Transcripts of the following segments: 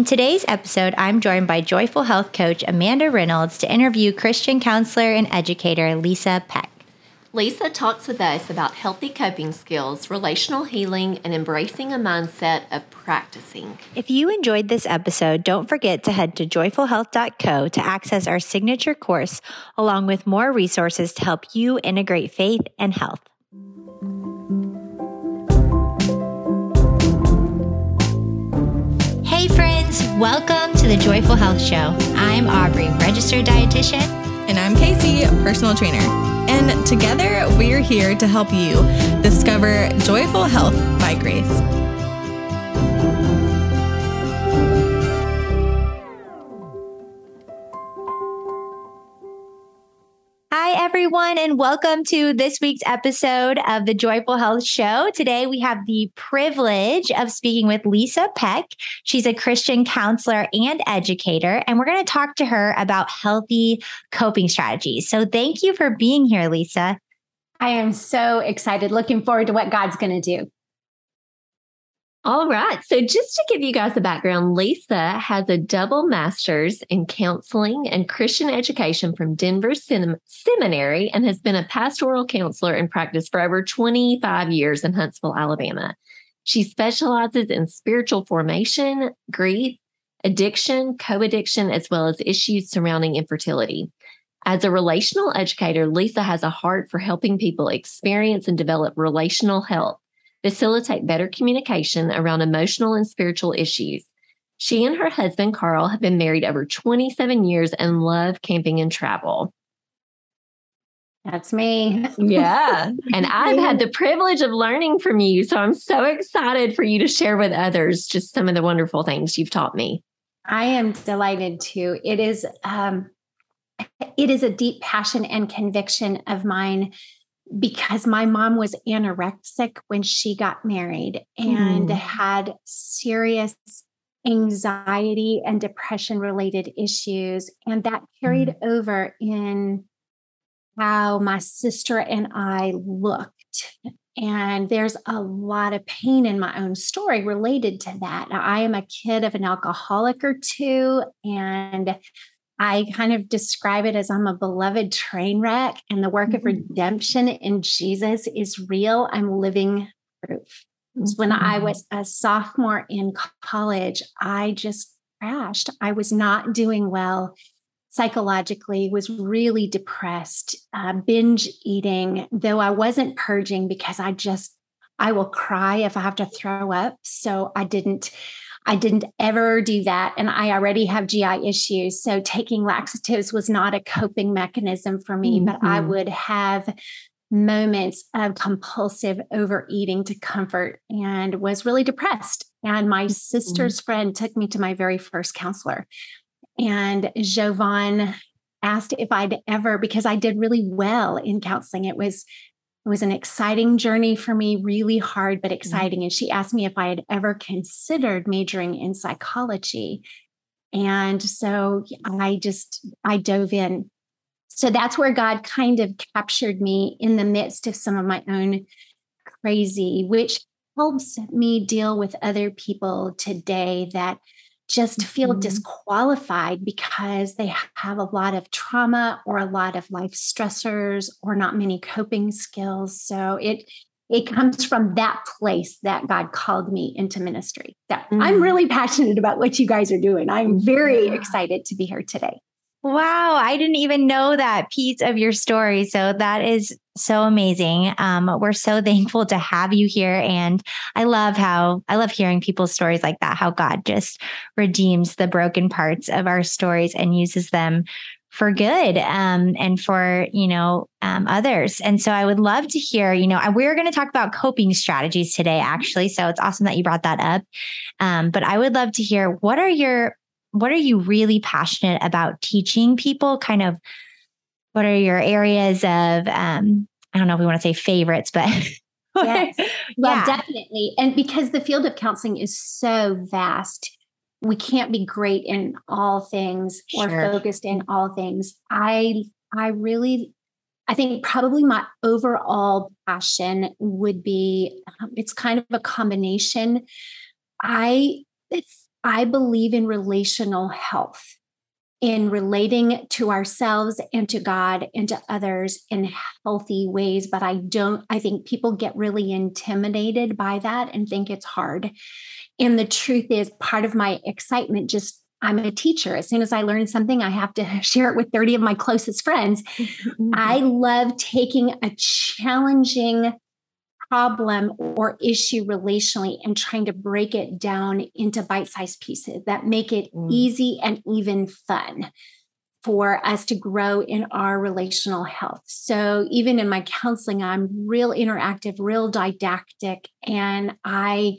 In today's episode, I'm joined by Joyful Health coach Amanda Reynolds to interview Christian counselor and educator Lisa Peck. Lisa talks with us about healthy coping skills, relational healing, and embracing a mindset of practicing. If you enjoyed this episode, don't forget to head to joyfulhealth.co to access our signature course, along with more resources to help you integrate faith and health. Hey, friends, welcome to the Joyful Health Show. I'm Aubrey, registered dietitian. And I'm Casey, personal trainer. And together we're here to help you discover joyful health by grace. Hi, everyone, and welcome to this week's episode of the Joyful Health Show. Today, we have the privilege of speaking with Lisa Peck. She's a Christian counselor and educator, and we're going to talk to her about healthy coping strategies. So, thank you for being here, Lisa. I am so excited, looking forward to what God's going to do. All right. So, just to give you guys a background, Lisa has a double master's in counseling and Christian education from Denver Seminary and has been a pastoral counselor in practice for over 25 years in Huntsville, Alabama. She specializes in spiritual formation, grief, addiction, co addiction, as well as issues surrounding infertility. As a relational educator, Lisa has a heart for helping people experience and develop relational health facilitate better communication around emotional and spiritual issues. She and her husband, Carl, have been married over 27 years and love camping and travel. That's me. yeah. And I've had the privilege of learning from you. So I'm so excited for you to share with others just some of the wonderful things you've taught me. I am delighted to. It is um it is a deep passion and conviction of mine because my mom was anorexic when she got married and mm. had serious anxiety and depression related issues. And that carried mm. over in how my sister and I looked. And there's a lot of pain in my own story related to that. Now, I am a kid of an alcoholic or two, and I kind of describe it as I'm a beloved train wreck, and the work mm-hmm. of redemption in Jesus is real. I'm living proof. Mm-hmm. When I mm-hmm. was a sophomore in college, I just crashed. I was not doing well psychologically, was really depressed, uh, binge eating, though I wasn't purging because I just, I will cry if I have to throw up. So I didn't I didn't ever do that. And I already have GI issues. So taking laxatives was not a coping mechanism for me, mm-hmm. but I mm-hmm. would have moments of compulsive overeating to comfort and was really depressed. And my mm-hmm. sister's friend took me to my very first counselor. And Jovan asked if I'd ever, because I did really well in counseling. It was it was an exciting journey for me, really hard, but mm-hmm. exciting. And she asked me if I had ever considered majoring in psychology. And so I just, I dove in. So that's where God kind of captured me in the midst of some of my own crazy, which helps me deal with other people today that just feel mm-hmm. disqualified because they have a lot of trauma or a lot of life stressors or not many coping skills. So it it comes from that place that God called me into ministry. That mm-hmm. I'm really passionate about what you guys are doing. I'm very yeah. excited to be here today. Wow, I didn't even know that piece of your story. So that is so amazing. Um, we're so thankful to have you here. And I love how I love hearing people's stories like that, how God just redeems the broken parts of our stories and uses them for good um, and for you know um, others and so i would love to hear you know we're going to talk about coping strategies today actually so it's awesome that you brought that up um, but i would love to hear what are your what are you really passionate about teaching people? Kind of what are your areas of um, I don't know if we want to say favorites, but yes. Well, yeah. definitely. And because the field of counseling is so vast, we can't be great in all things or focused in all things. I I really I think probably my overall passion would be um, it's kind of a combination. I I believe in relational health, in relating to ourselves and to God and to others in healthy ways. But I don't, I think people get really intimidated by that and think it's hard. And the truth is, part of my excitement just I'm a teacher. As soon as I learn something, I have to share it with 30 of my closest friends. Mm-hmm. I love taking a challenging problem or issue relationally and trying to break it down into bite-sized pieces that make it mm. easy and even fun for us to grow in our relational health. So even in my counseling, I'm real interactive, real didactic, and I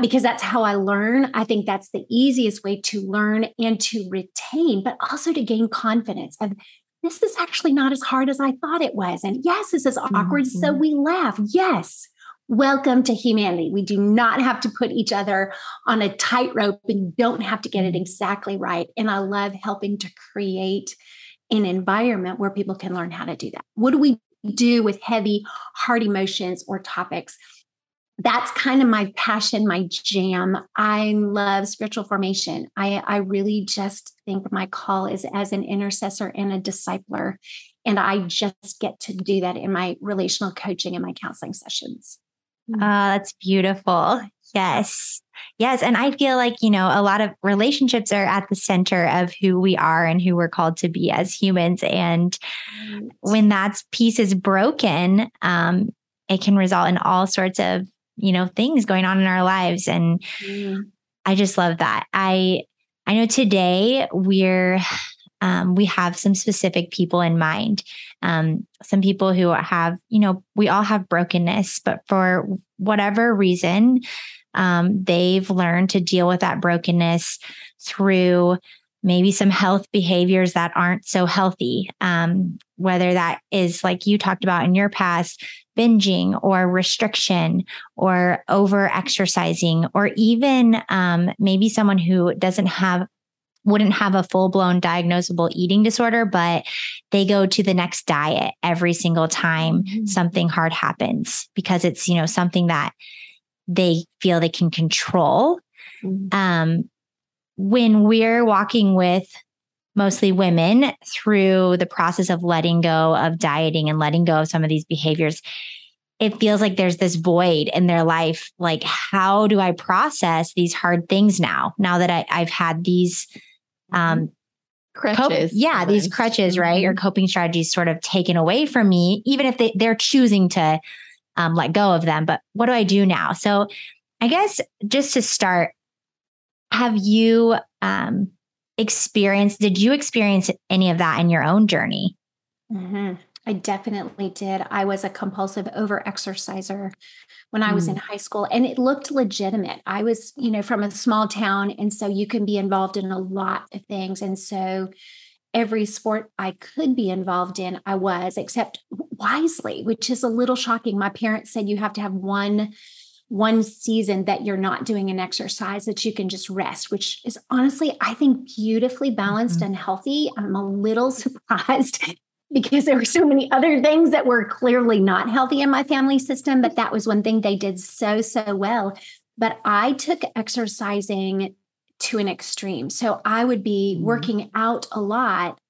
because that's how I learn. I think that's the easiest way to learn and to retain, but also to gain confidence of this is actually not as hard as I thought it was. And yes, this is awkward. Mm-hmm. So we laugh. Yes. Welcome to humanity. We do not have to put each other on a tightrope and don't have to get it exactly right. And I love helping to create an environment where people can learn how to do that. What do we do with heavy, hard emotions or topics? That's kind of my passion, my jam. I love spiritual formation. I, I really just think my call is as an intercessor and a discipler. And I just get to do that in my relational coaching and my counseling sessions. Oh, that's beautiful. Yes. Yes. And I feel like, you know, a lot of relationships are at the center of who we are and who we're called to be as humans. And when that piece is broken, um, it can result in all sorts of you know things going on in our lives. And mm. i just love that. I i know today we're um, we have some specific people in mind. Um, some people who have you know we all have brokenness but for whatever reason um, they've learned to deal with that brokenness through maybe some health behaviors that aren't so healthy um, whether that is like you talked about in your past binging or restriction or over exercising, or even um, maybe someone who doesn't have wouldn't have a full blown diagnosable eating disorder, but they go to the next diet every single time mm-hmm. something hard happens because it's, you know, something that they feel they can control. Mm-hmm. Um, when we're walking with mostly women through the process of letting go of dieting and letting go of some of these behaviors it feels like there's this void in their life. Like how do i process these hard things now now that I, have had these um crutches cope, yeah these crutches right? Or mm-hmm. coping strategies sort of taken away from me even if they, they're choosing to um, let go of them. But what do i do now? So i guess just to start have you um experience did you experience any of that in your own journey mm-hmm. i definitely did i was a compulsive over exerciser when i was mm. in high school and it looked legitimate i was you know from a small town and so you can be involved in a lot of things and so every sport i could be involved in i was except wisely which is a little shocking my parents said you have to have one one season that you're not doing an exercise that you can just rest, which is honestly, I think, beautifully balanced mm-hmm. and healthy. I'm a little surprised because there were so many other things that were clearly not healthy in my family system, but that was one thing they did so, so well. But I took exercising to an extreme. So I would be mm-hmm. working out a lot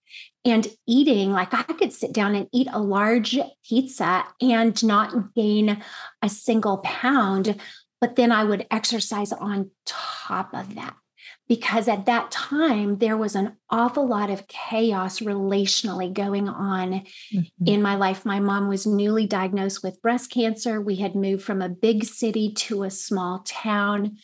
and eating like i could sit down and eat a large pizza and not gain a single pound but then i would exercise on top of that. Because at that time there was an awful lot of chaos relationally going on mm-hmm. in my life. My mom was newly diagnosed with breast cancer. We had moved from a big city to a small town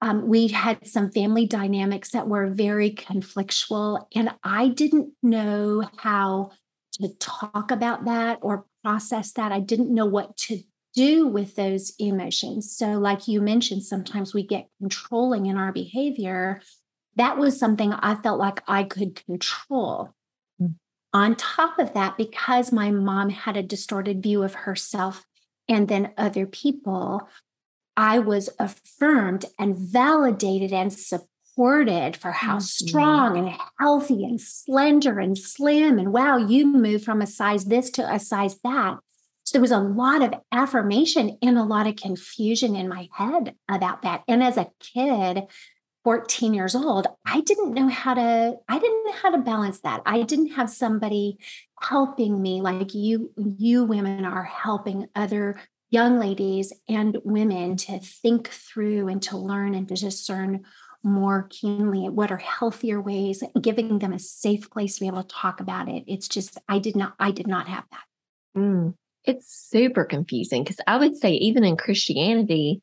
um, we had some family dynamics that were very conflictual, and I didn't know how to talk about that or process that. I didn't know what to do with those emotions. So, like you mentioned, sometimes we get controlling in our behavior. That was something I felt like I could control. On top of that, because my mom had a distorted view of herself and then other people, I was affirmed and validated and supported for how mm-hmm. strong and healthy and slender and slim. And wow, you moved from a size this to a size that. So there was a lot of affirmation and a lot of confusion in my head about that. And as a kid, 14 years old, I didn't know how to, I didn't know how to balance that. I didn't have somebody helping me like you, you women are helping other young ladies and women to think through and to learn and to discern more keenly what are healthier ways giving them a safe place to be able to talk about it. It's just i did not i did not have that. Mm. it's super confusing because i would say even in christianity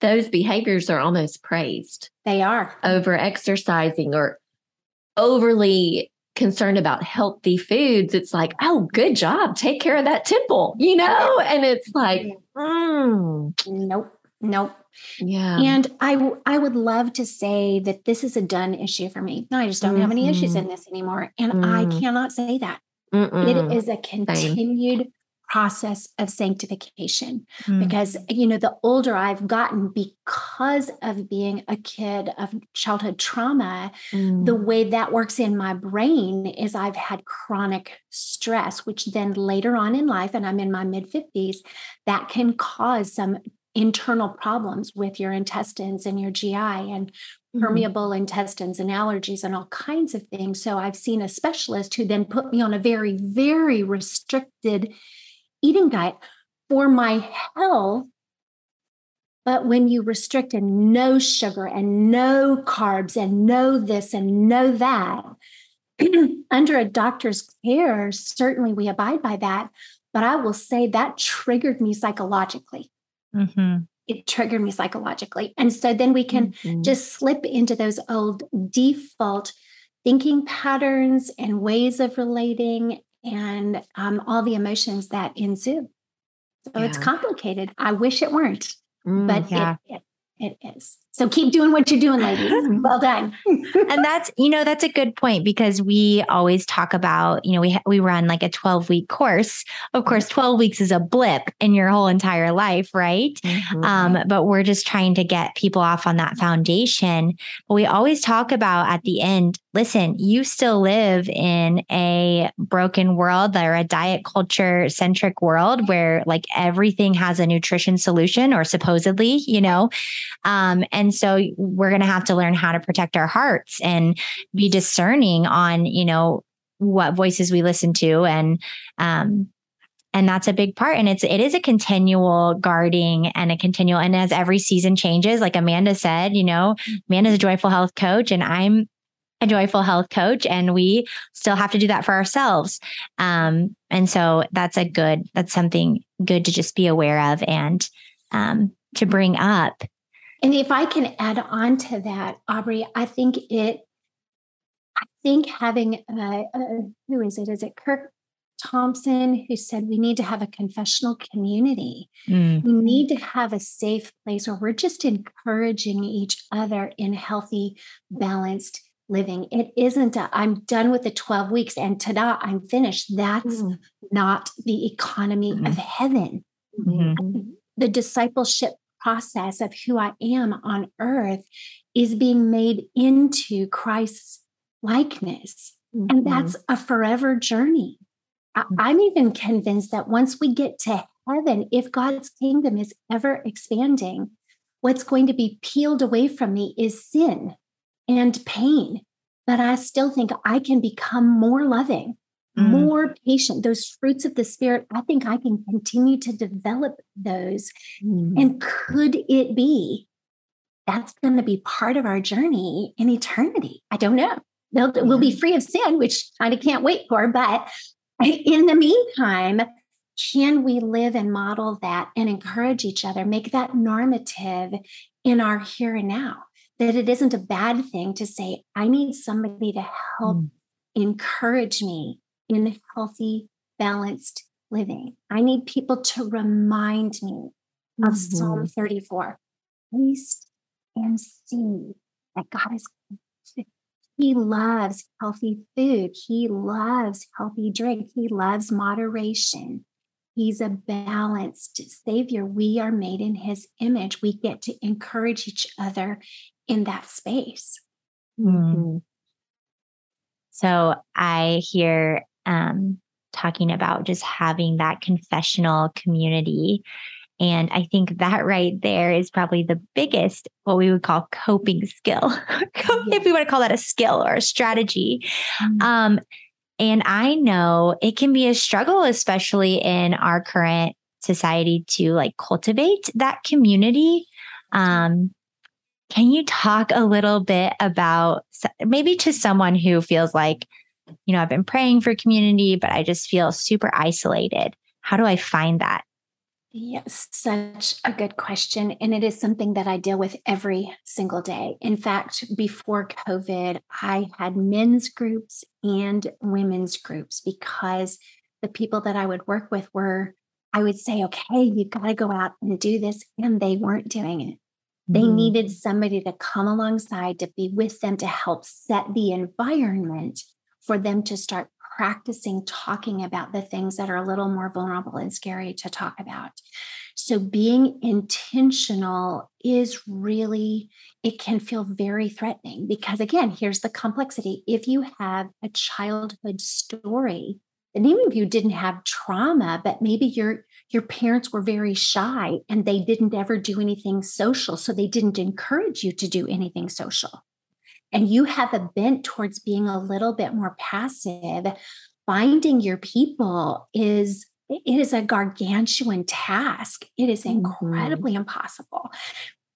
those behaviors are almost praised. They are. Over exercising or overly concerned about healthy foods, it's like, oh, good job. Take care of that temple, you know? And it's like, mm. nope, nope. Yeah. And I I would love to say that this is a done issue for me. No, I just don't mm-hmm. have any issues mm-hmm. in this anymore. And mm. I cannot say that. Mm-mm. It is a continued Same process of sanctification mm. because you know the older i've gotten because of being a kid of childhood trauma mm. the way that works in my brain is i've had chronic stress which then later on in life and i'm in my mid 50s that can cause some internal problems with your intestines and your gi and mm-hmm. permeable intestines and allergies and all kinds of things so i've seen a specialist who then put me on a very very restricted eating diet for my health. But when you restrict and no sugar and no carbs and no this and no that, under a doctor's care, certainly we abide by that. But I will say that triggered me psychologically. Mm-hmm. It triggered me psychologically. And so then we can mm-hmm. just slip into those old default thinking patterns and ways of relating and um, all the emotions that ensue. So yeah. it's complicated. I wish it weren't, mm, but yeah. it, it, it is. So keep doing what you're doing, ladies. well done. and that's, you know, that's a good point because we always talk about, you know, we we run like a 12 week course. Of course, 12 weeks is a blip in your whole entire life, right? Mm-hmm. Um, but we're just trying to get people off on that foundation. But we always talk about at the end, listen, you still live in a broken world or a diet culture centric world where like everything has a nutrition solution or supposedly, you know. Um, and and so we're going to have to learn how to protect our hearts and be discerning on, you know, what voices we listen to and um and that's a big part. And it's it is a continual guarding and a continual and as every season changes like amanda said you know amanda's a joyful health coach and i'm a joyful health coach and we still have to do that for ourselves. Um and so that's a good that's something good to just be aware of and um to bring up and if I can add on to that, Aubrey, I think it, I think having, uh, uh, who is it? Is it Curt Thompson who said we need to have a confessional community? Mm. We need to have a safe place where we're just encouraging each other in healthy, balanced living. It isn't i am done with the 12 weeks and ta-da, I'm finished. That's mm. not the economy mm. of heaven. Mm-hmm. The discipleship process of who I am on earth is being made into Christ's likeness. Mm-hmm. And that's a forever journey. Mm-hmm. I'm even convinced that once we get to heaven, if God's kingdom is ever expanding, what's going to be peeled away from me is sin and pain. But I still think I can become more loving, mm. more patient. Those fruits of the Spirit, I think I can continue to develop those. Mm. And could it be that's going to be part of our journey in eternity? I don't know. They'll, yeah. We'll be free of sin, which I can't wait for. But in the meantime, can we live and model that and encourage each other, make that normative in our here and now? That it isn't a bad thing to say, I need somebody to help mm. encourage me in healthy, balanced living. I need people to remind me of mm-hmm. Psalm 34. Taste and see that God is he loves healthy food. He loves healthy drink. He loves moderation. He's a balanced savior. We are made in his image. We get to encourage each other in that space. Mm-hmm. So I hear um, talking about just having that confessional community And I think that right there is probably the biggest, what we would call coping skill, if we want to call that a skill or a strategy. Mm-hmm. Um, and I know it can be a struggle, especially in our current society, to like cultivate that community. Um, can you talk a little bit about maybe to someone who feels like, you know, I've been praying for community, but I just feel super isolated? How do I find that? Yes, such a good question. And it is something that I deal with every single day. In fact, before COVID, I had men's groups and women's groups because the people that I would work with were, I would say, okay, you've got to go out and do this. And they weren't doing it. They mm. needed somebody to come alongside to be with them to help set the environment for them to start practicing talking about the things that are a little more vulnerable and scary to talk about. So being intentional is really, it can feel very threatening because, again, here's the complexity. If you have a childhood story, and even if you didn't have trauma, but maybe your your parents were very shy and they didn't ever do anything social, so they didn't encourage you to do anything social and you have a bent towards being a little bit more passive, finding your people is it is a gargantuan task. It is mm-hmm. incredibly mm-hmm. impossible.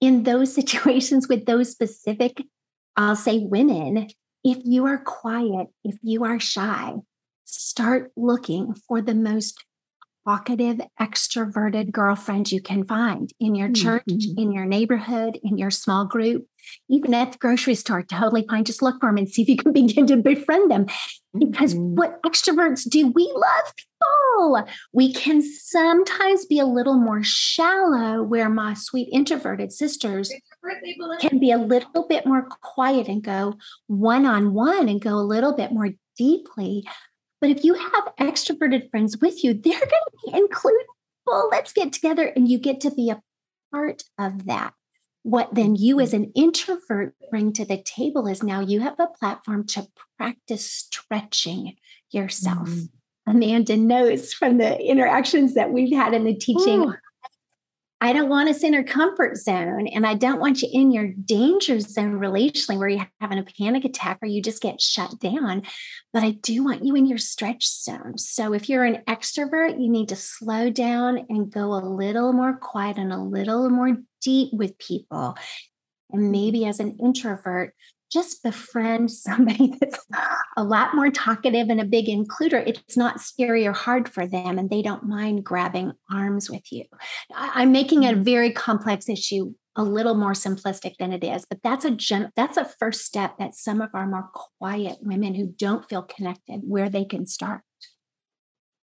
In those situations with those specific, I'll say women, if you are quiet, if you are shy, start looking for the most talkative, extroverted girlfriend you can find in your church, mm-hmm. in your neighborhood, in your small group, even at the grocery store. Totally fine. Just look for them and see if you can begin to befriend them. Because mm-hmm. what extroverts do, we love people. We can sometimes be a little more shallow, where my sweet introverted sisters can be a little bit more quiet and go one on one and go a little bit more deeply. But if you have extroverted friends with you, they're going to be included. Well, let's get together and you get to be a part of that. What then you as an introvert bring to the table is now you have a platform to practice stretching yourself. Mm-hmm. Amanda knows from the interactions that we've had in the teaching Ooh. I don't want us in our comfort zone and I don't want you in your danger zone relationally where you're having a panic attack or you just get shut down. But I do want you in your stretch zone. So if you're an extrovert, you need to slow down and go a little more quiet and a little more deep with people. And maybe as an introvert, just befriend somebody that's a lot more talkative and a big includer. It's not scary or hard for them, and they don't mind grabbing arms with you. I'm making a mm-hmm. very complex issue a little more simplistic than it is, but that's a gen- that's a first step that some of our more quiet women who don't feel connected where they can start.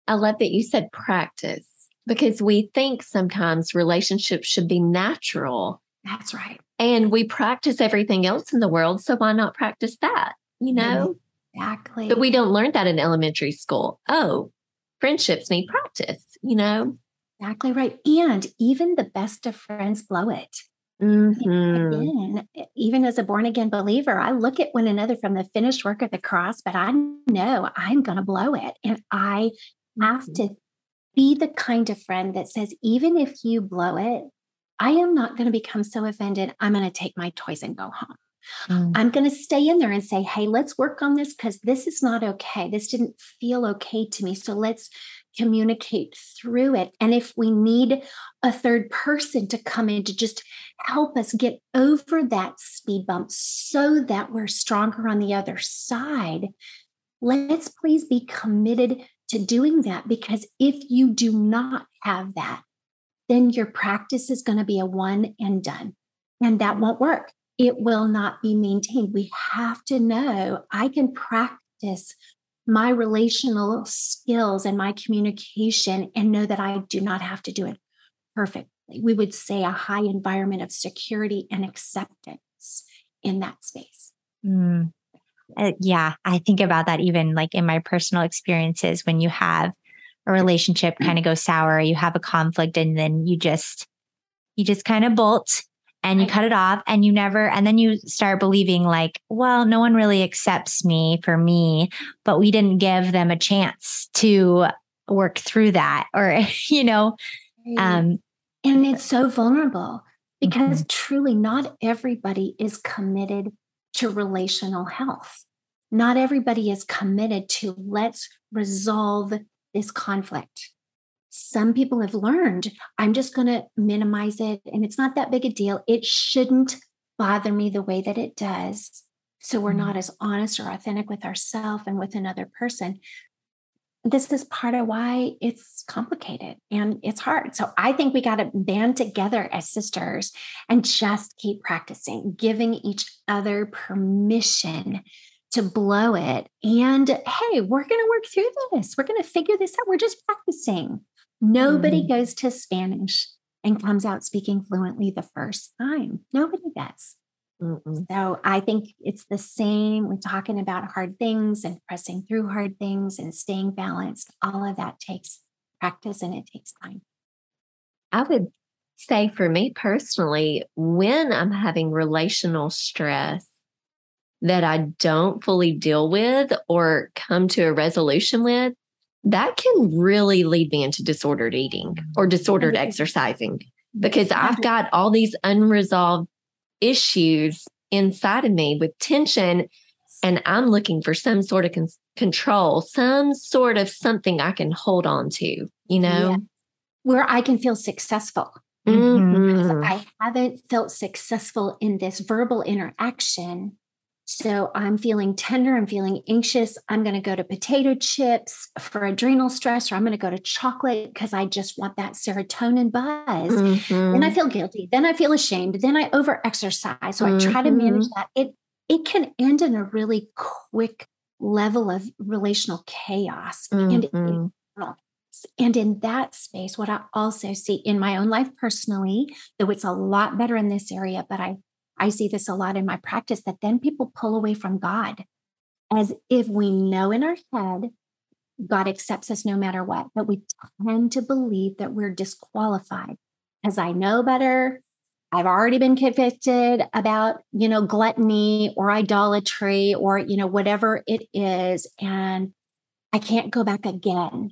I love that you said practice because we think sometimes relationships should be natural. That's right and we practice everything else in the world. So why not practice that? You know? Exactly. But we don't learn that in elementary school. Oh, friendships need practice, you know? Exactly right. And even the best of friends blow it. Mm-hmm. Again, even as a born again believer, I look at one another from the finished work of the cross, but I know I'm going to blow it. And I have mm-hmm. to be the kind of friend that says, even if you blow it, I am not going to become so offended. I'm going to take my toys and go home. Mm. I'm going to stay in there and say, hey, let's work on this because this is not okay. This didn't feel okay to me. So let's communicate through it. And if we need a third person to come in to just help us get over that speed bump so that we're stronger on the other side, let's please be committed to doing that because if you do not have that, then your practice is going to be a one and done. And that won't work. It will not be maintained. We have to know I can practice my relational skills and my communication and know that I do not have to do it perfectly. We would say a high environment of security and acceptance in that space. Mm. Uh, yeah, I think about that even like in my personal experiences when you have a relationship kind of goes sour, you have a conflict and then you just you just kind of bolt and you cut it off and you never and then you start believing like well no one really accepts me for me but we didn't give them a chance to work through that or you know um And it's so vulnerable because mm-hmm. truly not everybody is committed to relational health. Not everybody is committed to let's resolve this conflict. Some people have learned, I'm just going to minimize it and it's not that big a deal. It shouldn't bother me the way that it does. So we're not mm-hmm. as honest or authentic with ourselves and with another person. This is part of why it's complicated and it's hard. So I think we got to band together as sisters and just keep practicing, giving each other permission to blow it. And hey, we're going to work through this. We're going to figure this out. We're just practicing. Nobody mm. goes to Spanish and comes out speaking fluently the first time. Nobody does. Mm-mm. So I think it's the same with talking about hard things and pressing through hard things and staying balanced. All of that takes practice and it takes time. I would say for me personally, when I'm having relational stress, that I don't fully deal with or come to a resolution with, that can really lead me into disordered eating or disordered exercising because I've got all these unresolved issues inside of me with tension and I'm looking for some sort of con- control, some sort of something I can hold on to, you know, yeah. where I can feel successful. Mm-hmm. I haven't felt successful in this verbal interaction so I'm feeling tender, I'm feeling anxious. I'm going to go to potato chips for adrenal stress, or I'm going to go to chocolate because I just want that serotonin buzz. Mm-hmm. Then I feel guilty. Then I feel ashamed. Then I over exercise. So mm-hmm. I try to manage mm-hmm. that. It it can end in a really quick level of relational chaos. Mm-hmm. And, and in that space, what I also see in my own life personally, though it's a lot better in this area, but I I see this a lot in my practice that then people pull away from God as if we know in our head God accepts us no matter what, but we tend to believe that we're disqualified because I know better. I've already been convicted about, you know, gluttony or idolatry or, you know, whatever it is. And I can't go back again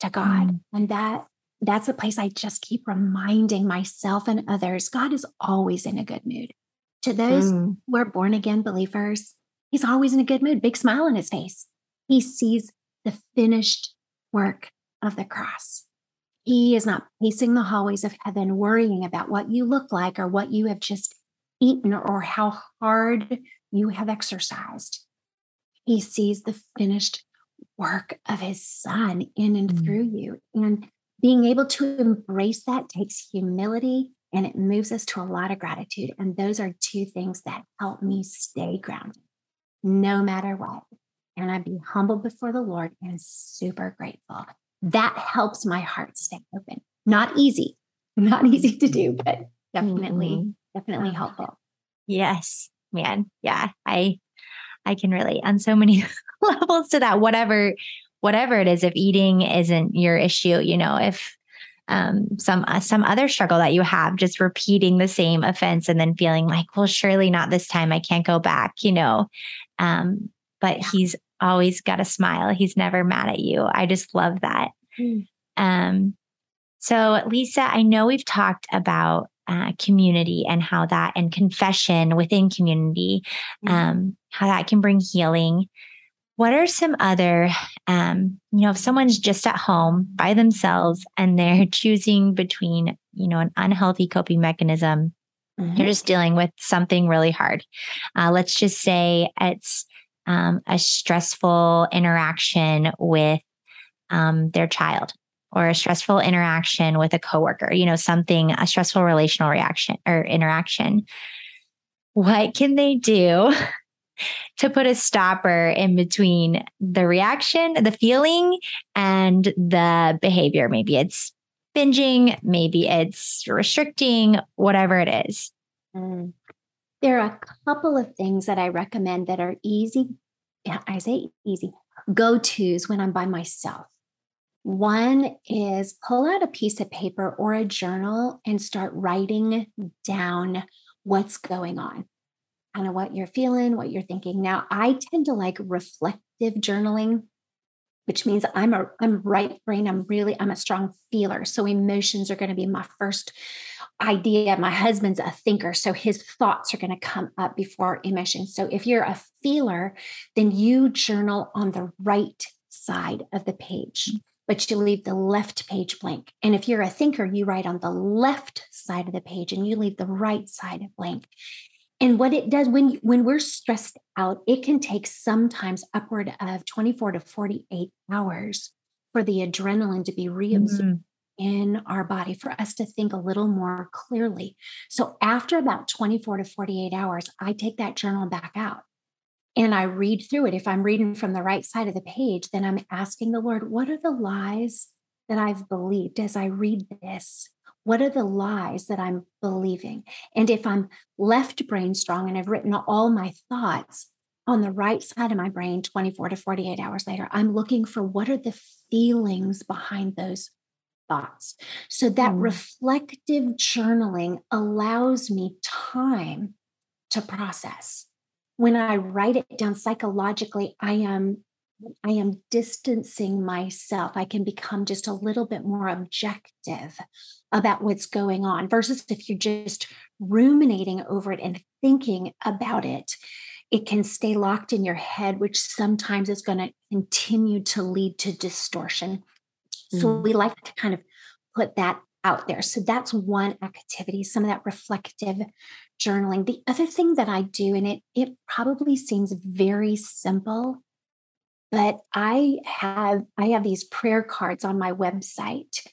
to God. Mm. And that that's a place I just keep reminding myself and others God is always in a good mood. To those mm. who are born again believers, he's always in a good mood, big smile on his face. He sees the finished work of the cross. He is not pacing the hallways of heaven, worrying about what you look like or what you have just eaten or how hard you have exercised. He sees the finished work of his son in and mm. through you. And being able to embrace that takes humility and it moves us to a lot of gratitude. And those are two things that help me stay grounded no matter what. And I'd be humble before the Lord and super grateful. That helps my heart stay open. Not easy, not easy to do, but definitely, mm-hmm. definitely helpful. Yes, man. Yeah. I I can relate on so many levels to that. Whatever, whatever it is, if eating isn't your issue, you know, if um, some uh, some other struggle that you have, just repeating the same offense and then feeling like, well, surely not this time. I can't go back, you know. Um, but he's always got a smile. He's never mad at you. I just love that. Mm. Um, so, Lisa, I know we've talked about uh, community and how that and confession within community, mm. um, how that can bring healing. What are some other, um, you know, if someone's just at home by themselves and they're choosing between, you know, an unhealthy coping mechanism, mm-hmm. they're just dealing with something really hard. Uh, let's just say it's um, a stressful interaction with um, their child or a stressful interaction with a coworker, you know, something, a stressful relational reaction or interaction. What can they do to put a stopper in between the reaction, the feeling, and the behavior. Maybe it's binging, maybe it's restricting, whatever it is. Mm. There are a couple of things that I recommend that are easy. I say easy go tos when I'm by myself. One is pull out a piece of paper or a journal and start writing down what's going on kind of what you're feeling, what you're thinking. Now, I tend to like reflective journaling which means I'm a I'm right brain. I'm really I'm a strong feeler. So emotions are going to be my first idea. My husband's a thinker, so his thoughts are going to come up before emotions. So if you're a feeler, then you journal on the right side of the page, but you leave the left page blank. And if you're a thinker, you write on the left side of the page and you leave the right side blank. And what it does when when we're stressed out, it can take sometimes upward of 24 to 48 hours for the adrenaline to be reabsorbed mm-hmm. in our body for us to think a little more clearly. So after about 24 to 48 hours, I take that journal back out and I read through it. If I'm reading from the right side of the page, then I'm asking the Lord, what are the lies that I've believed as I read this? What are the lies that I'm believing? And if I'm left brain strong and I've written all my thoughts on the right side of my brain 24 to 48 hours later, I'm looking for what are the feelings behind those thoughts. So that mm. reflective journaling allows me time to process. When I write it down psychologically, I am I am distancing myself. I can become just a little bit more objective about what's going on versus if you're just ruminating over it and thinking about it, it can stay locked in your head, which sometimes is going to continue to lead to distortion. Mm. So we like to kind of put that out there. So that's one activity, some of that reflective journaling. The other thing that I do, and it it probably seems very simple, but I have I have these prayer cards on my website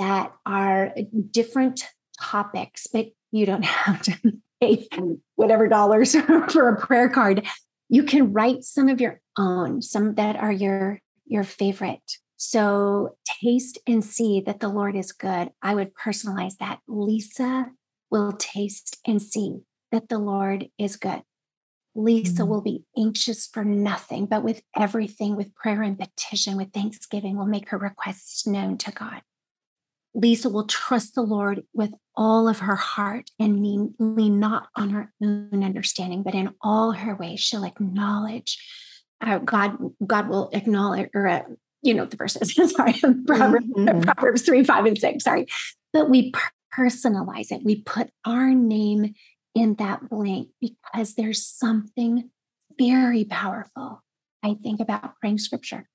that are different topics, but you don't have to pay whatever dollars for a prayer card. You can write some of your own, some that are your your favorite. So taste and see that the Lord is good. I would personalize that. Lisa will taste and see that the Lord is good. Lisa mm-hmm. will be anxious for nothing, but with everything, with prayer and petition, with thanksgiving, will make her requests known to God. Lisa will trust the Lord with all of her heart and lean, lean not on her own understanding, but in all her ways she'll acknowledge. Uh, God, God will acknowledge, or uh, you know the verses. sorry, Proverbs, mm-hmm. Proverbs three, five, and six. Sorry, but we personalize it. We put our name in that blank because there's something very powerful. I think about praying scripture.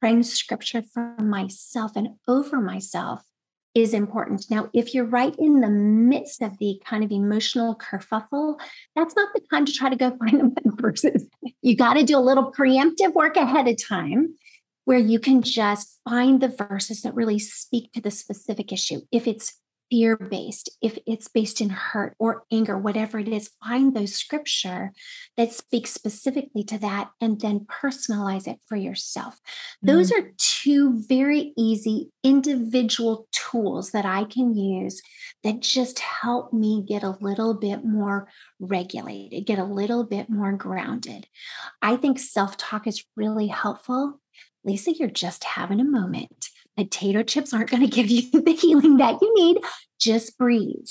Praying scripture for myself and over myself is important. Now, if you're right in the midst of the kind of emotional kerfuffle, that's not the time to try to go find the verses. You got to do a little preemptive work ahead of time where you can just find the verses that really speak to the specific issue. If it's fear based, if it's based in hurt or anger, whatever it is, find those scripture that speaks specifically to that and then personalize it for yourself. Mm-hmm. Those are two very easy individual tools that I can use that just help me get a little bit more regulated, get a little bit more grounded. I think self talk is really helpful. Lisa, you're just having a moment potato chips aren't going to give you the healing that you need. Just breathe.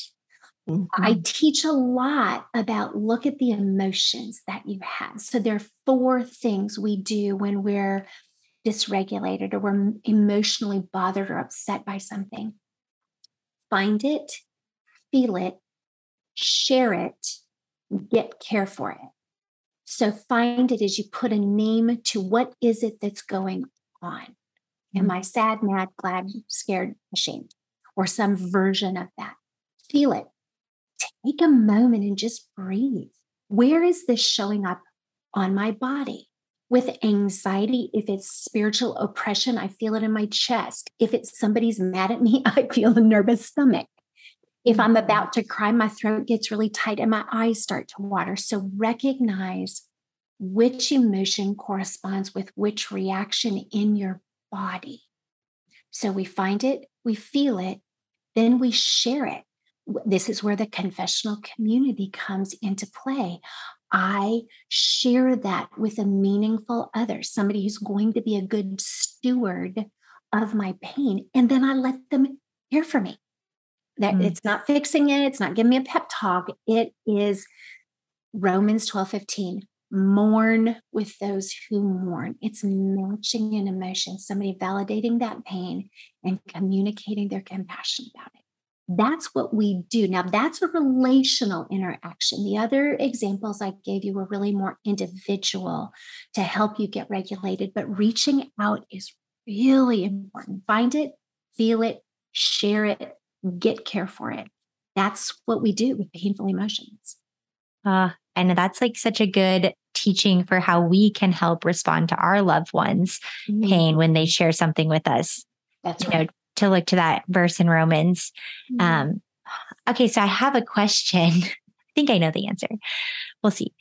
Mm-hmm. I teach a lot about look at the emotions that you have. So there are four things we do when we're dysregulated or we're emotionally bothered or upset by something. Find it, feel it, share it, get care for it. So find it as you put a name to what is it that's going on. Am I sad, mad, glad, scared, ashamed, or some version of that? Feel it. Take a moment and just breathe. Where is this showing up on my body? With anxiety, if it's spiritual oppression, I feel it in my chest. If it's somebody's mad at me, I feel a nervous stomach. If I'm mm-hmm. about to cry, my throat gets really tight and my eyes start to water. So recognize which emotion corresponds with which reaction in your body. So we find it, we feel it, then we share it. This is where the confessional community comes into play. I share that with a meaningful other, somebody who's going to be a good steward of my pain. And then I let them hear from me. That mm. it's not fixing it, it's not giving me a pep talk. It is Romans 12 15. Mourn with those who mourn. It's matching an emotion, somebody validating that pain and communicating their compassion about it. That's what we do. Now, that's a relational interaction. The other examples I gave you were really more individual to help you get regulated, but reaching out is really important. Find it, feel it, share it, get care for it. That's what we do with painful emotions. Uh, and that's like such a good teaching for how we can help respond to our loved ones' mm-hmm. pain when they share something with us. That's you right. Know, to look to that verse in Romans. Mm-hmm. Um, okay, so I have a question. I think I know the answer. We'll see.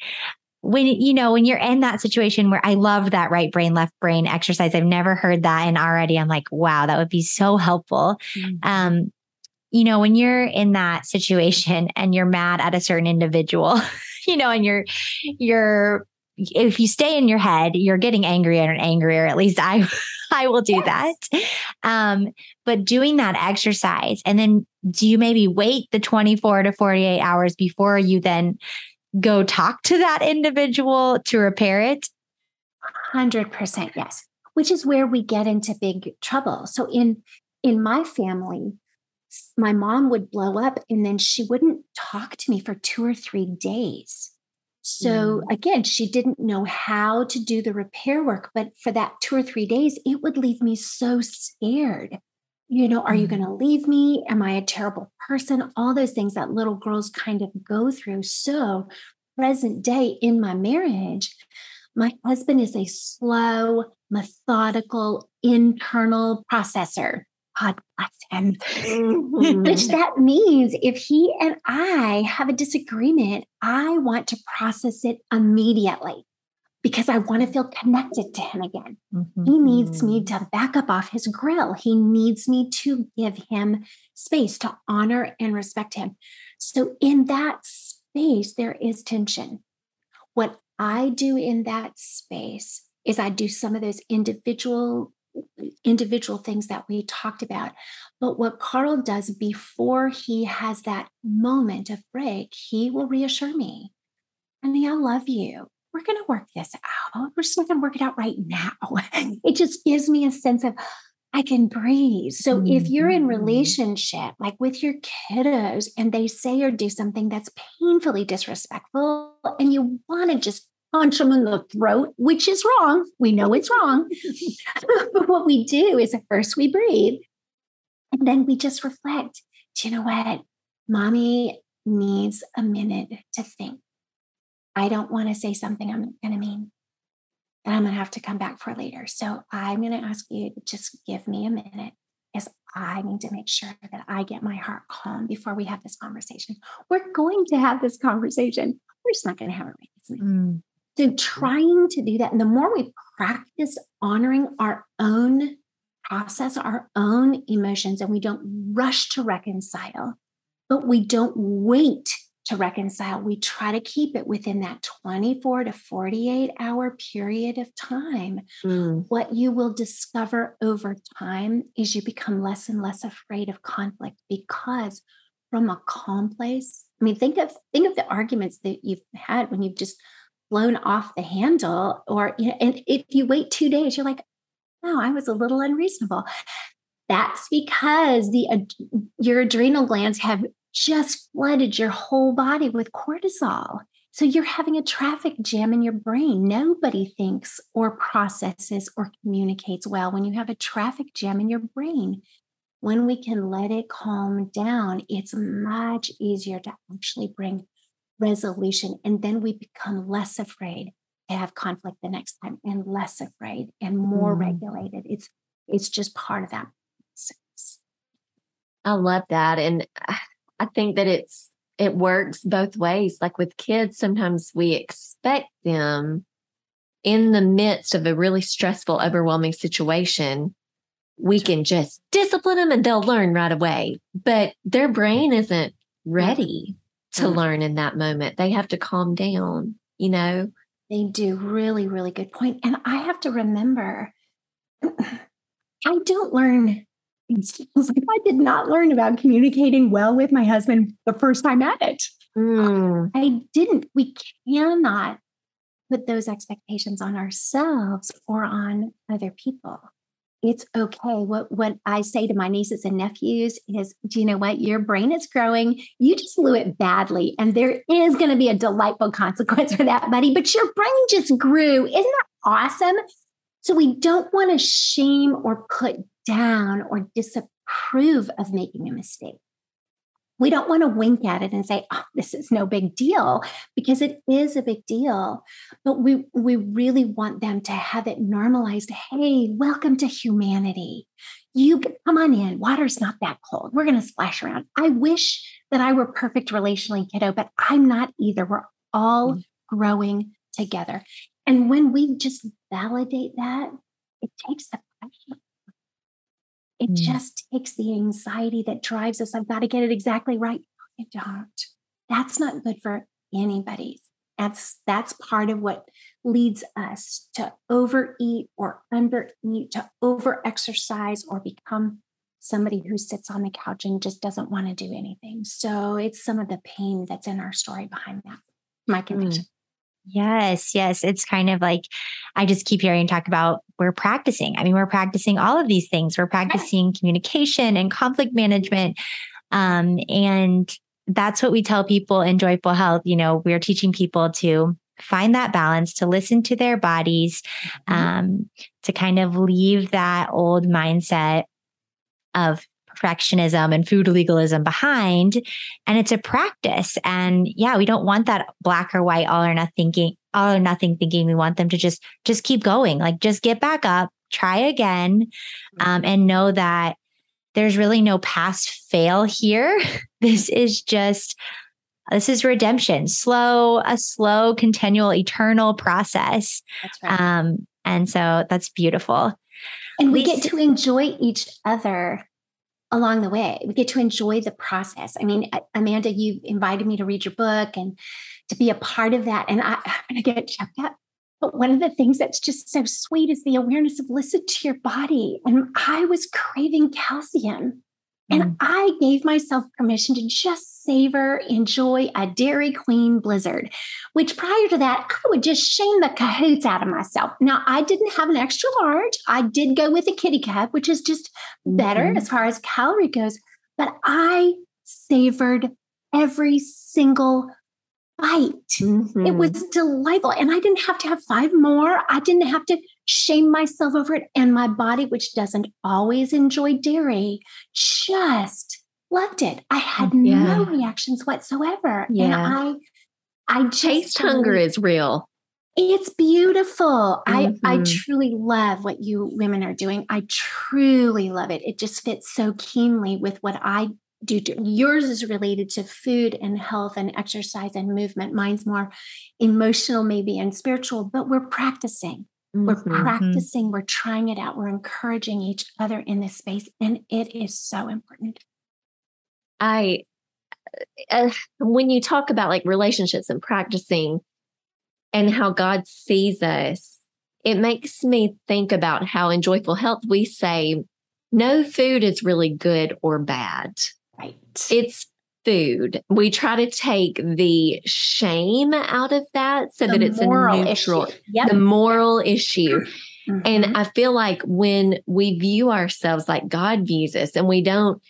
When you know when you're in that situation where I love that right brain left brain exercise, I've never heard that, and already I'm like, wow, that would be so helpful. Mm-hmm. Um, you know, when you're in that situation and you're mad at a certain individual, you know, and you're you're if you stay in your head, you're getting angrier and angrier. At least I I will do yes. that. Um, but doing that exercise, and then do you maybe wait the 24 to 48 hours before you then go talk to that individual to repair it? 100% yes, which is where we get into big trouble. So in in my family, my mom would blow up and then she wouldn't talk to me for 2 or 3 days. So mm. again, she didn't know how to do the repair work, but for that two or three days, it would leave me so scared. You know, are mm. you going to leave me? Am I a terrible person? All those things that little girls kind of go through. So, present day in my marriage, my husband is a slow, methodical, internal processor. God bless him. Mm-hmm. Which that means if he and I have a disagreement, I want to process it immediately because I want to feel connected to him again. Mm-hmm. He needs me mm-hmm. to back up off his grill. He needs me to give him space to honor and respect him. So, in that space, there is tension. What I do in that space is I do some of those individual individual things that we talked about. But what Carl does before he has that moment of break, he will reassure me, honey, I love you. We're going to work this out. We're just not going to work it out right now. It just gives me a sense of, I can breathe. So mm-hmm. if you're in mm-hmm. relationship, like with your kiddos, and they say or do something that's painfully disrespectful, and you want to just punch them in the throat, which is wrong. We know it's wrong. but what we do is at first we breathe and then we just reflect. Do you know what? Mommy needs a minute to think. I don't want to say something I'm going to mean that I'm going to have to come back for later. So I'm going to ask you to just give me a minute because I need to make sure that I get my heart calm before we have this conversation. We're going to have this conversation. We're just not going to have it right. So, trying to do that, and the more we practice honoring our own process, our own emotions, and we don't rush to reconcile, but we don't wait to reconcile, we try to keep it within that 24 to 48 hour period of time. Mm. What you will discover over time is you become less and less afraid of conflict because from a calm place, I mean, think of think of the arguments that you've had when you've just blown off the handle or you know, and if you wait two days you're like no i was a little unreasonable. That's because the your adrenal glands have just flooded your whole body with cortisol. So you're having a traffic jam in your brain. Nobody thinks or processes or communicates well when you have a traffic jam in your brain. When we can let it calm down it's much easier to actually bring resolution. And then we become less afraid to have conflict the next time and less afraid and more mm. regulated. It's it's just part of that. Process. I love that. And I think that it's it works both ways. Like with kids, sometimes we expect them in the midst of a really stressful, overwhelming situation, we can just discipline them and they'll learn right away. But their brain isn't ready to mm. learn in that moment. They have to calm down, you know? They do. Really, really good point. And I have to remember, I don't learn. I did not learn about communicating well with my husband the first time at it. Mm. I didn't. We cannot put those expectations on ourselves or on other people. It's okay. What what I say to my nieces and nephews is, do you know what? Your brain is growing. You just blew it badly. And there is going to be a delightful consequence for that, buddy. But your brain just grew. Isn't that awesome? So we don't want to shame or put down or disapprove of making a mistake we don't want to wink at it and say oh, this is no big deal because it is a big deal. But we we really want them to have it normalized hey welcome to humanity. You come on in. Water's not that cold. We're going to splash around. I wish that i were perfect relationally kiddo but i'm not either. We're all mm-hmm. growing together. And when we just validate that it takes the pressure it mm. just takes the anxiety that drives us. I've got to get it exactly right. I don't. That's not good for anybody. That's that's part of what leads us to overeat or undereat, to overexercise or become somebody who sits on the couch and just doesn't want to do anything. So it's some of the pain that's in our story behind that. My mm. conviction. Mm. Yes, yes. It's kind of like I just keep hearing talk about we're practicing. I mean, we're practicing all of these things. We're practicing communication and conflict management. Um, and that's what we tell people in Joyful Health. You know, we're teaching people to find that balance, to listen to their bodies, mm-hmm. um, to kind of leave that old mindset of perfectionism and food legalism behind. And it's a practice. And yeah, we don't want that black or white, all or nothing thinking, all or nothing thinking. We want them to just just keep going, like just get back up, try again, um, mm-hmm. and know that there's really no pass fail here. this is just this is redemption, slow, a slow, continual, eternal process. Right. Um, and so that's beautiful. And we get to enjoy each other along the way. We get to enjoy the process. I mean, Amanda, you invited me to read your book and to be a part of that. And I, I'm going to get checked out. But one of the things that's just so sweet is the awareness of listen to your body. And I was craving calcium. And mm. I gave myself permission to just savor, enjoy a Dairy Queen blizzard, which prior to that, I would just shame the cahoots out of myself. Now, I didn't have an extra large. I did go with a kitty cup, which is just better mm-hmm. as far as calorie goes. But I savored every single bite. Mm-hmm. It was delightful. And I didn't have to have five more. I didn't have to shame myself over it. And my body, which doesn't always enjoy dairy, just loved it. I had yeah. no reactions whatsoever. Yeah. And I I taste hunger is real. It's beautiful. Mm-hmm. I I truly love what you women are doing. I truly love it. It just fits so keenly with what I do. To, yours is related to food and health and exercise and movement. Mine's more emotional, maybe, and spiritual, but we're practicing. Mm-hmm. We're mm-hmm. practicing, we're trying it out, we're encouraging each other in this space. And it is so important. I, uh, when you talk about like relationships and practicing and how God sees us, it makes me think about how in Joyful Health we say no food is really good or bad. Right. It's food. We try to take the shame out of that so the that it's a neutral, yep. the moral issue. Mm-hmm. And I feel like when we view ourselves like God views us and we don't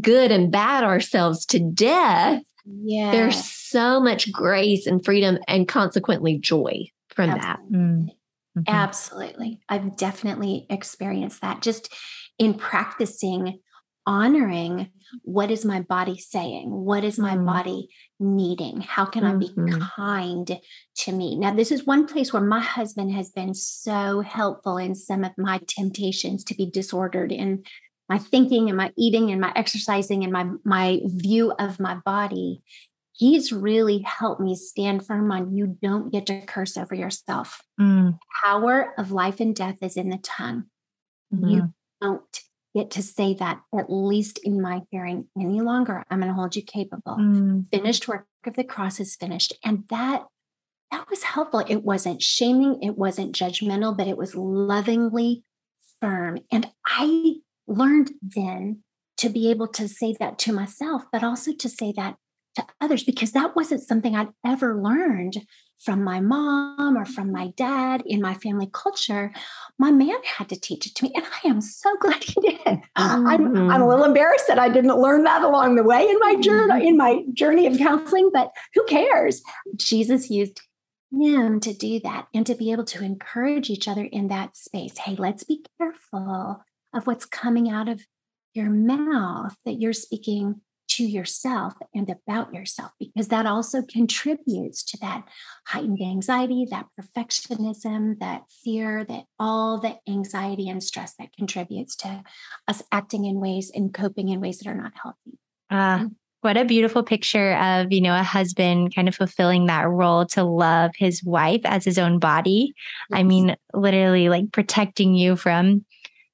good and bad ourselves to death, yeah. there's so much grace and freedom and consequently joy from Absolutely. that. Mm-hmm. Absolutely. I've definitely experienced that just in practicing honoring what is my body saying? What is my mm. body needing? How can mm-hmm. I be mm-hmm. kind to me? Now, this is one place where my husband has been so helpful in some of my temptations to be disordered in my thinking and my eating and my exercising and my my view of my body. He's really helped me stand firm on you don't get to curse over yourself. Mm. Power of life and death is in the tongue. Mm-hmm. You don't get to say that, at least in my hearing, any longer. I'm going to hold you capable. Mm. Finished work of the cross is finished. And that that was helpful. It wasn't shaming, it wasn't judgmental, but it was lovingly firm. And I learned then to be able to say that to myself, but also to say that to others, because that wasn't something I'd ever learned from my mom or from my dad in my family culture. My man had to teach it to me. And I am so glad he did. Mm-hmm. I'm, I'm a mm-hmm. little embarrassed that I didn't learn that along the way in my journey, mm-hmm. in my journey of counseling, but who cares? Jesus used him to do that and to be able to encourage each other in that space. Hey, let's be careful of what's coming out of your mouth that you're speaking to yourself and about yourself, because that also contributes to that heightened anxiety, that perfectionism, that fear, that all the anxiety and stress that contributes to us acting in ways and coping in ways that are not healthy. Uh, what a beautiful picture of, you know, a husband kind of fulfilling that role to love his wife as his own body. Yes. I mean, literally like protecting you from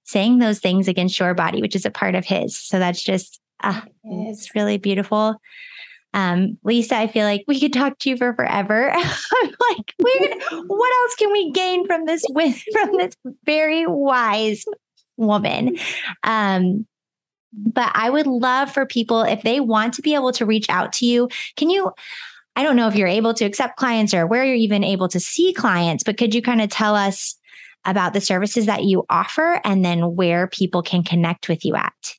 saying those things against your body, which is a part of his. So that's just, uh, it's really beautiful. Um, Lisa, I feel like we could talk to you for forever. I'm like, we what else can we gain from this with from this very wise woman? Um, but I would love for people, if they want to be able to reach out to you, can you? I don't know if you're able to accept clients or where you're even able to see clients, but could you kind of tell us about the services that you offer and then where people can connect with you at?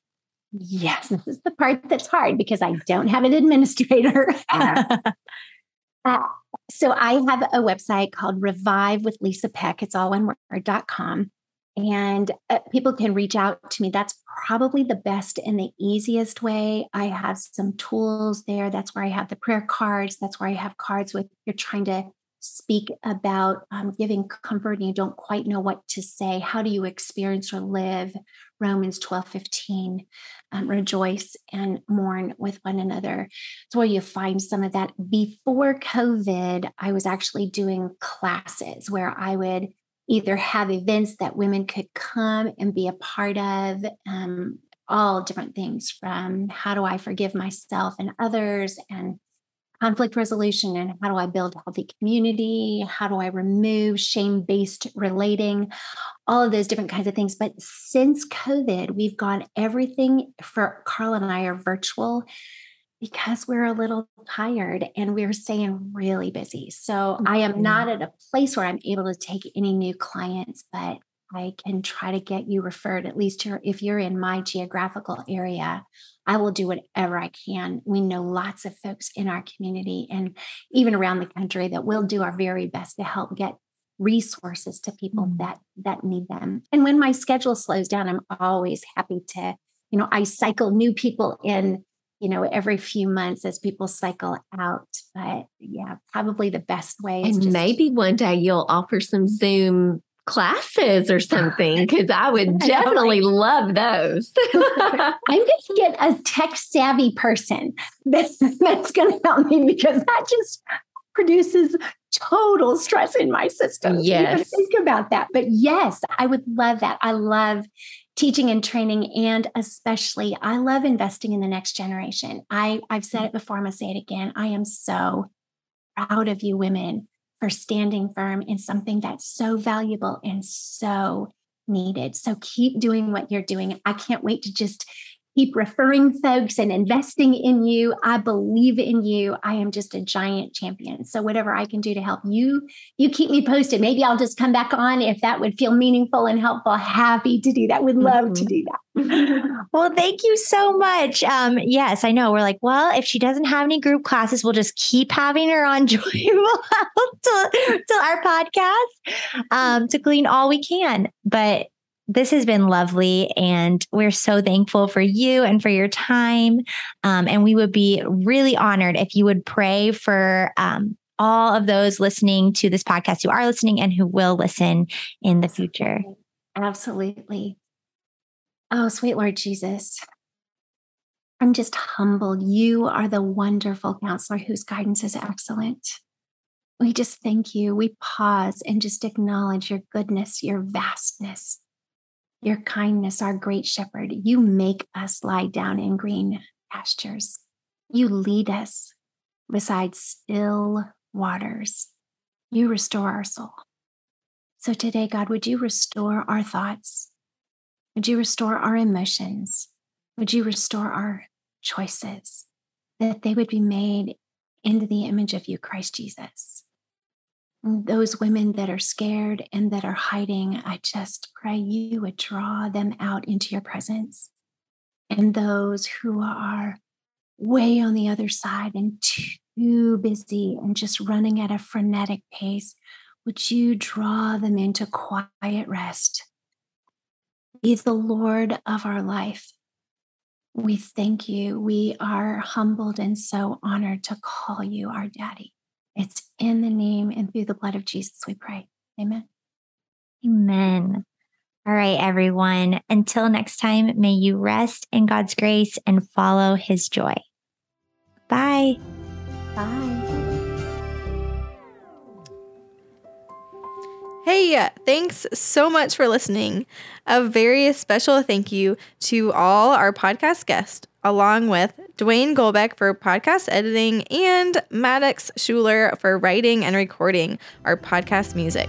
Yes, this is the part that's hard because I don't have an administrator. uh, so I have a website called Revive with Lisa Peck. It's all one word.com and uh, people can reach out to me. That's probably the best and the easiest way. I have some tools there. That's where I have the prayer cards. That's where I have cards with you're trying to speak about um, giving comfort and you don't quite know what to say. How do you experience or live? Romans 12, 15. Um, rejoice and mourn with one another. It's where you find some of that. Before COVID, I was actually doing classes where I would either have events that women could come and be a part of, um, all different things from how do I forgive myself and others, and conflict resolution, and how do I build healthy community? How do I remove shame based relating? All of those different kinds of things. But since COVID, we've gone everything for Carl and I are virtual because we're a little tired and we're staying really busy. So I am mm-hmm. not at a place where I'm able to take any new clients, but I can try to get you referred, at least if you're in my geographical area. I will do whatever I can. We know lots of folks in our community and even around the country that will do our very best to help get resources to people mm. that that need them. And when my schedule slows down, I'm always happy to, you know, I cycle new people in you know, every few months as people cycle out. But yeah, probably the best way. and just- maybe one day you'll offer some Zoom classes or something because I would definitely love those. I'm going to get a tech savvy person that's, that's going to help me because that just produces total stress in my system. Yes. Think about that. But yes, I would love that. I love teaching and training and especially i love investing in the next generation i i've said it before i'm going to say it again i am so proud of you women for standing firm in something that's so valuable and so needed. So keep doing what you're doing. I can't wait to just keep referring folks and investing in you. I believe in you. I am just a giant champion. So whatever I can do to help you, you keep me posted. Maybe I'll just come back on if that would feel meaningful and helpful. Happy to do that. Would love mm-hmm. to do that. well, thank you so much. Um, yes, I know. We're like, well, if she doesn't have any group classes, we'll just keep having her on Joyful till, till our podcast um, to glean all we can. But this has been lovely. And we're so thankful for you and for your time. Um, and we would be really honored if you would pray for um, all of those listening to this podcast who are listening and who will listen in the future. Absolutely. Oh, sweet Lord Jesus. I'm just humbled. You are the wonderful counselor whose guidance is excellent. We just thank you. We pause and just acknowledge your goodness, your vastness your kindness, our great shepherd. You make us lie down in green pastures. You lead us beside still waters. You restore our soul. So today, God, would you restore our thoughts? Would you restore our emotions? Would you restore our choices? That they would be made into the image of you, Christ Jesus. Those women that are scared and that are hiding, I just pray you would draw them out into your presence. And those who are way on the other side and too busy and just running at a frenetic pace, would you draw them into quiet rest? Be the Lord of our life. We thank you. We are humbled and so honored to call you our daddy. It's in the name and through the blood of Jesus we pray. Amen. Amen. All right, everyone. Until next time, may you rest in God's grace and follow his joy. Bye. Bye. Hey, uh, thanks so much for listening. A very special thank you to all our podcast guests, along with Dwayne Golbeck for podcast editing and Maddox Schuler for writing and recording our podcast music.